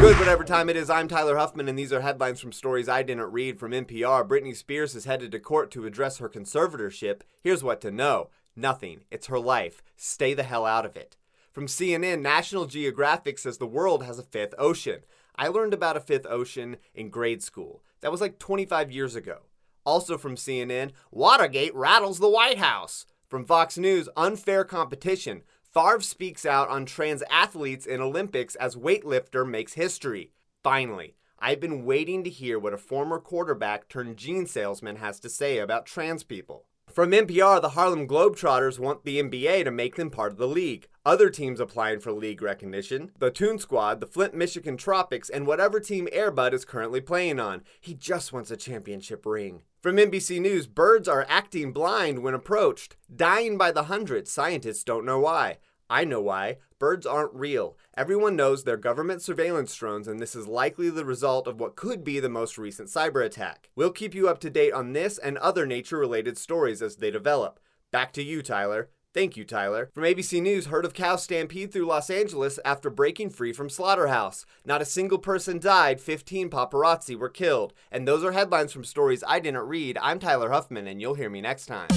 Good, whatever time it is, I'm Tyler Huffman, and these are headlines from stories I didn't read from NPR. Britney Spears is headed to court to address her conservatorship. Here's what to know nothing. It's her life. Stay the hell out of it. From CNN, National Geographic says the world has a fifth ocean. I learned about a fifth ocean in grade school. That was like 25 years ago. Also from CNN, Watergate rattles the White House. From Fox News, unfair competition. Favre speaks out on trans athletes in Olympics as weightlifter makes history. Finally, I've been waiting to hear what a former quarterback turned jean salesman has to say about trans people. From NPR, the Harlem Globetrotters want the NBA to make them part of the league. Other teams applying for league recognition the Toon Squad, the Flint, Michigan Tropics, and whatever team Air Bud is currently playing on. He just wants a championship ring. From NBC News, birds are acting blind when approached, dying by the hundreds. Scientists don't know why. I know why. Birds aren't real. Everyone knows they're government surveillance drones, and this is likely the result of what could be the most recent cyber attack. We'll keep you up to date on this and other nature related stories as they develop. Back to you, Tyler. Thank you, Tyler. From ABC News, herd of cows stampede through Los Angeles after breaking free from slaughterhouse. Not a single person died, 15 paparazzi were killed. And those are headlines from stories I didn't read. I'm Tyler Huffman, and you'll hear me next time.